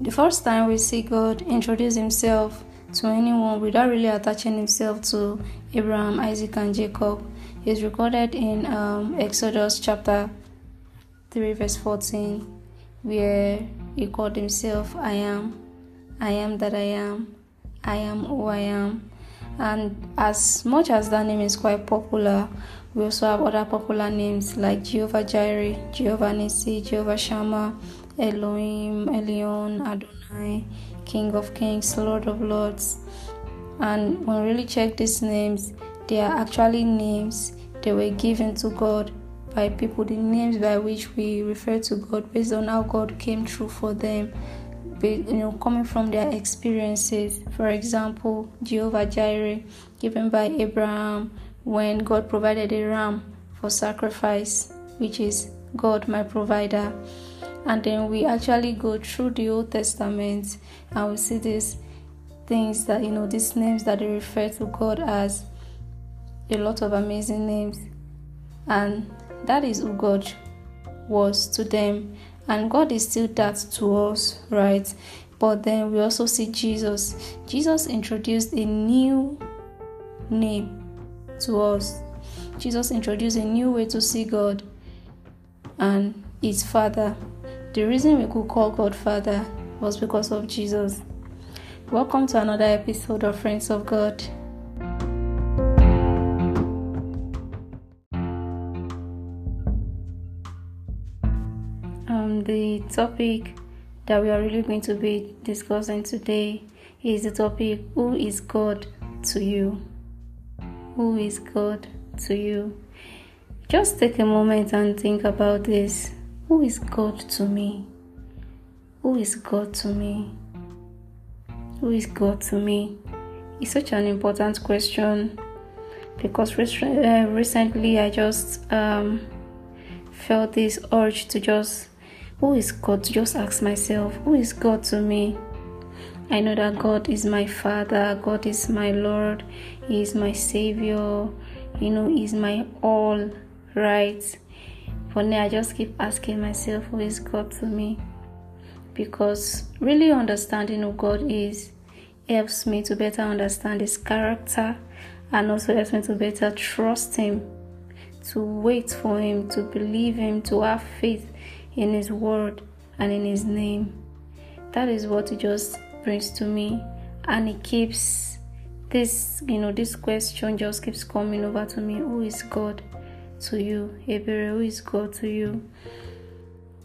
the first time we see God introduce himself to anyone without really attaching himself to Abraham, Isaac, and Jacob is recorded in um, Exodus chapter 3, verse 14, where he called himself I am, I am that I am, I am who I am. And as much as that name is quite popular, we also have other popular names like Jehovah Jireh, Jehovah Nissi, Jehovah Shammah, Elohim, Elion, Adonai, King of Kings, Lord of Lords. And when we really check these names, they are actually names they were given to God by people, the names by which we refer to God based on how God came through for them, you know, coming from their experiences. For example, Jehovah Jireh, given by Abraham when God provided a ram for sacrifice, which is God, my provider. And then we actually go through the Old Testament and we see these things that, you know, these names that they refer to God as a lot of amazing names. And that is who God was to them. And God is still that to us, right? But then we also see Jesus. Jesus introduced a new name to us. Jesus introduced a new way to see God and his Father. The reason we could call God Father was because of Jesus. Welcome to another episode of Friends of God. Um, the topic that we are really going to be discussing today is the topic Who is God to you? Who is God to you? Just take a moment and think about this. Who is God to me? Who is God to me? Who is God to me? It's such an important question because uh, recently I just um, felt this urge to just, who is God? To just ask myself, who is God to me? I know that God is my Father, God is my Lord, He is my Savior, you know, He's my all, right? But now I just keep asking myself, who is God to me? Because really understanding who God is helps me to better understand His character and also helps me to better trust Him, to wait for Him, to believe Him, to have faith in His word and in His name. That is what He just brings to me and it keeps this you know this question just keeps coming over to me who is god to you. Ebere, who is god to you?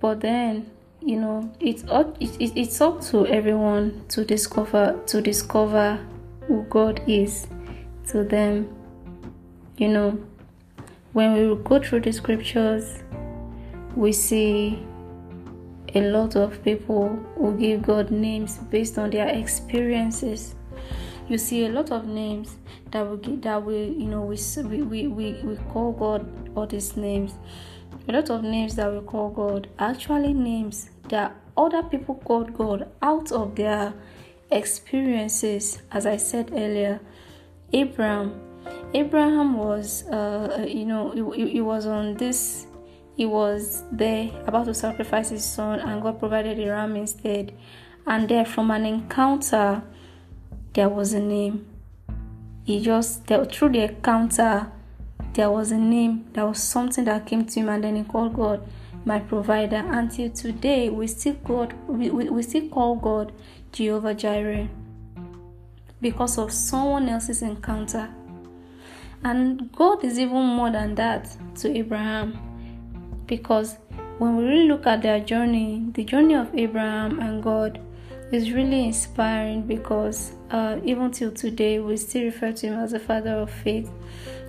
But then you know it's up it's up to everyone to discover to discover who god is. To them you know when we go through the scriptures we see a lot of people who give God names based on their experiences. You see a lot of names that we that we you know we we, we, we call God all these names. A lot of names that we call God actually names that other people called God out of their experiences. As I said earlier, Abraham. Abraham was, uh, you know, he, he was on this he was there about to sacrifice his son, and God provided a ram instead. And there, from an encounter, there was a name. He just, there, through the encounter, there was a name, there was something that came to him, and then he called God my provider. Until today, we still God, we, we, we still call God Jehovah Jireh because of someone else's encounter. And God is even more than that to Abraham because when we really look at their journey, the journey of Abraham and God is really inspiring because uh, even till today we still refer to him as a father of faith.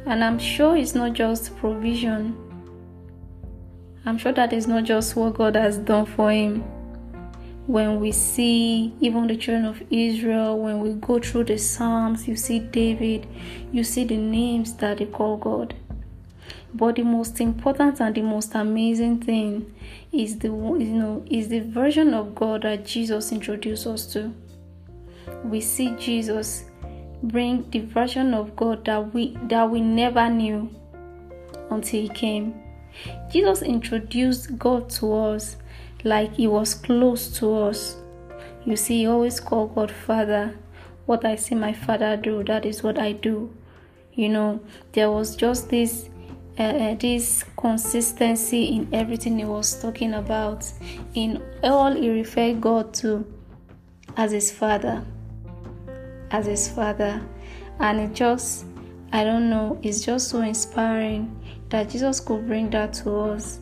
And I'm sure it's not just provision. I'm sure that is not just what God has done for him. When we see even the children of Israel, when we go through the Psalms, you see David, you see the names that they call God. But the most important and the most amazing thing is the you know is the version of God that Jesus introduced us to. We see Jesus bring the version of God that we that we never knew until he came. Jesus introduced God to us like he was close to us. You see, he always call God Father. What I see my father do, that is what I do. You know, there was just this uh, uh, this consistency in everything he was talking about. In all, he referred God to as his father, as his father, and it just, I don't know, it's just so inspiring that Jesus could bring that to us.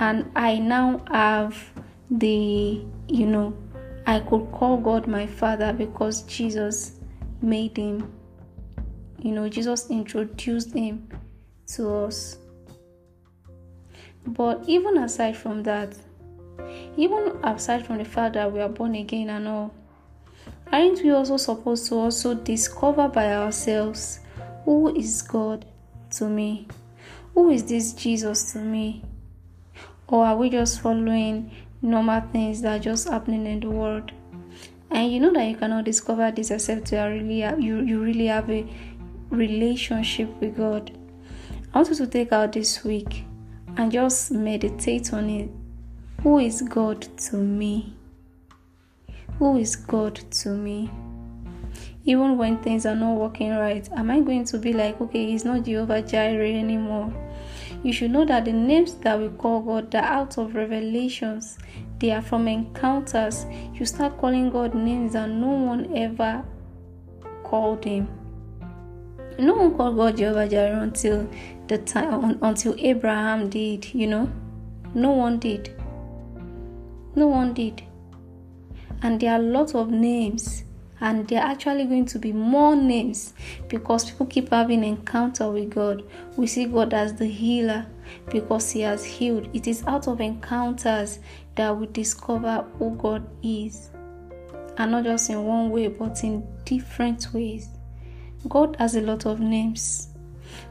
And I now have the, you know, I could call God my father because Jesus made him. You know, Jesus introduced him to us. But even aside from that, even aside from the fact that we are born again and all, aren't we also supposed to also discover by ourselves who is God to me? Who is this Jesus to me? Or are we just following normal things that are just happening in the world? And you know that you cannot discover this except you are really you, you really have a relationship with God. I want you to take out this week and just meditate on it. Who is God to me? Who is God to me? Even when things are not working right, am I going to be like, okay, he's not Jehovah Jireh anymore? You should know that the names that we call God are out of revelations, they are from encounters. You start calling God names that no one ever called him. No one called God Jehovah Jireh until the time until Abraham did, you know. No one did. No one did. And there are lots of names and there are actually going to be more names because people keep having encounter with God. We see God as the healer because he has healed. It is out of encounters that we discover who God is. And not just in one way, but in different ways. God has a lot of names,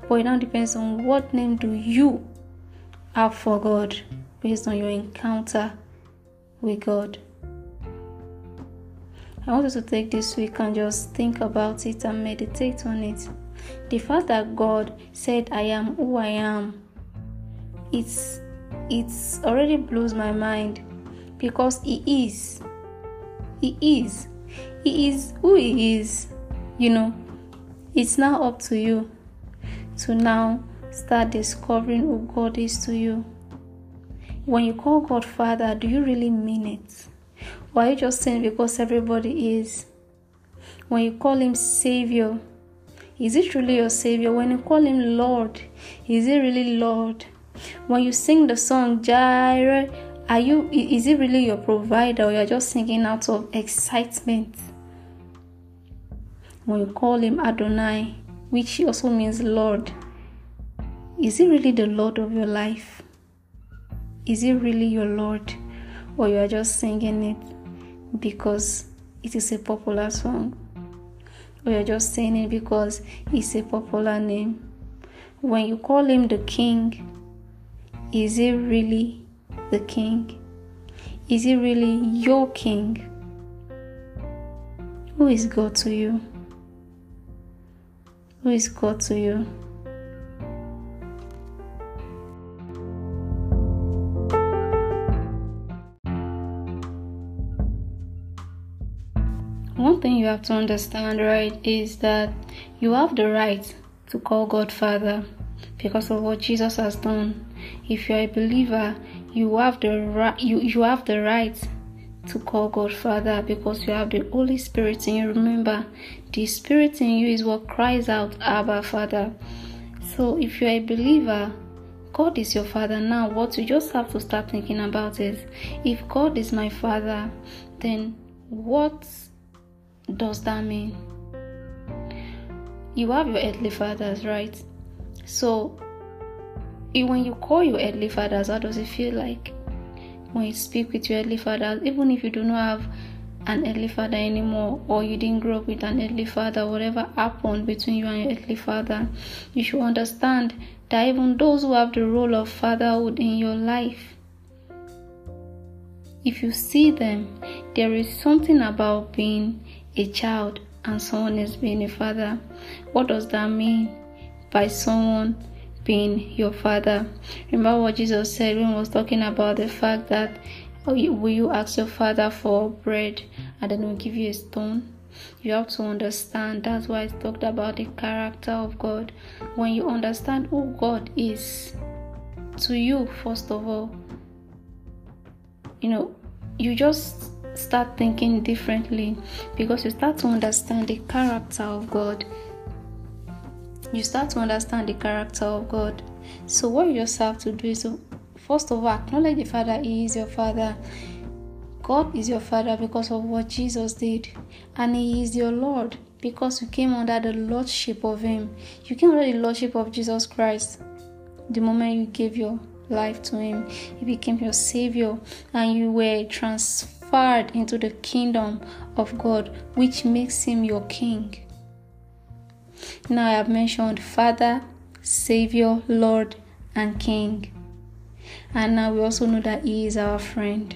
but it now depends on what name do you have for God based on your encounter with God. I want you to take this week and just think about it and meditate on it. The fact that God said, I am who I am, it's it's already blows my mind because He is. He is. He is who He is. You know, it's now up to you to now start discovering who God is to you. When you call God Father, do you really mean it? Or are you just saying because everybody is? When you call Him Savior, is it really your Savior? When you call Him Lord, is it really Lord? When you sing the song Jireh, are you is it really your provider or you're just singing out of excitement? When you call him Adonai, which also means Lord, is he really the Lord of your life? Is he really your Lord? Or you are just singing it because it is a popular song? Or you're just saying it because it's a popular name? When you call him the King, is he really the King? Is he really your King? Who is God to you? Who is God to you? One thing you have to understand, right, is that you have the right to call God Father because of what Jesus has done. If you're a believer, you have the right you, you have the right to call God Father because you have the Holy Spirit in you. Remember, the Spirit in you is what cries out, Abba, Father. So if you're a believer, God is your Father now. What you just have to start thinking about is if God is my Father, then what does that mean? You have your earthly fathers, right? So when you call your earthly fathers, how does it feel like? When you speak with your earthly father, even if you do not have an earthly father anymore or you didn't grow up with an earthly father, whatever happened between you and your earthly father, you should understand that even those who have the role of fatherhood in your life, if you see them, there is something about being a child and someone is being a father. What does that mean? By someone being your father. Remember what Jesus said when he was talking about the fact that oh, will you ask your father for bread and then he'll give you a stone? You have to understand. That's why I talked about the character of God. When you understand who God is to you, first of all, you know, you just start thinking differently because you start to understand the character of God. You start to understand the character of God. So, what you just have to do is to, first of all, acknowledge the Father, He is your Father. God is your Father because of what Jesus did, and He is your Lord because you came under the Lordship of Him. You came under the Lordship of Jesus Christ the moment you gave your life to Him. He became your Savior, and you were transferred into the kingdom of God, which makes Him your King. Now I have mentioned Father, Savior, Lord, and King. And now we also know that He is our friend.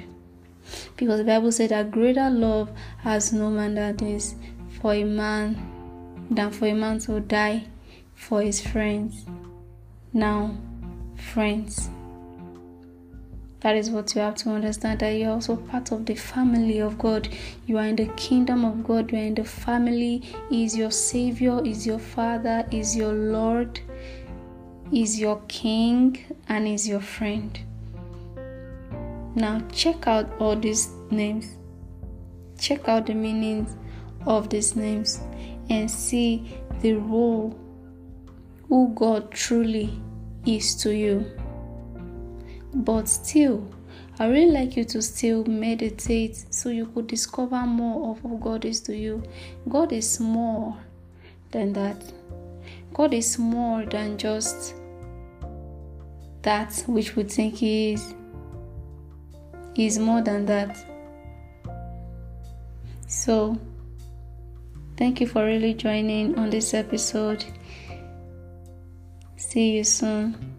Because the Bible said that greater love has no man than this for a man than for a man to die for his friends. Now, friends. That is what you have to understand that you're also part of the family of God. You are in the kingdom of God. You are in the family. He is your Savior, is your Father, is your Lord, is your King, and is your friend. Now, check out all these names. Check out the meanings of these names and see the role who God truly is to you. But still, I really like you to still meditate so you could discover more of who God is to you. God is more than that. God is more than just that which we think He is. He is more than that. So, thank you for really joining on this episode. See you soon.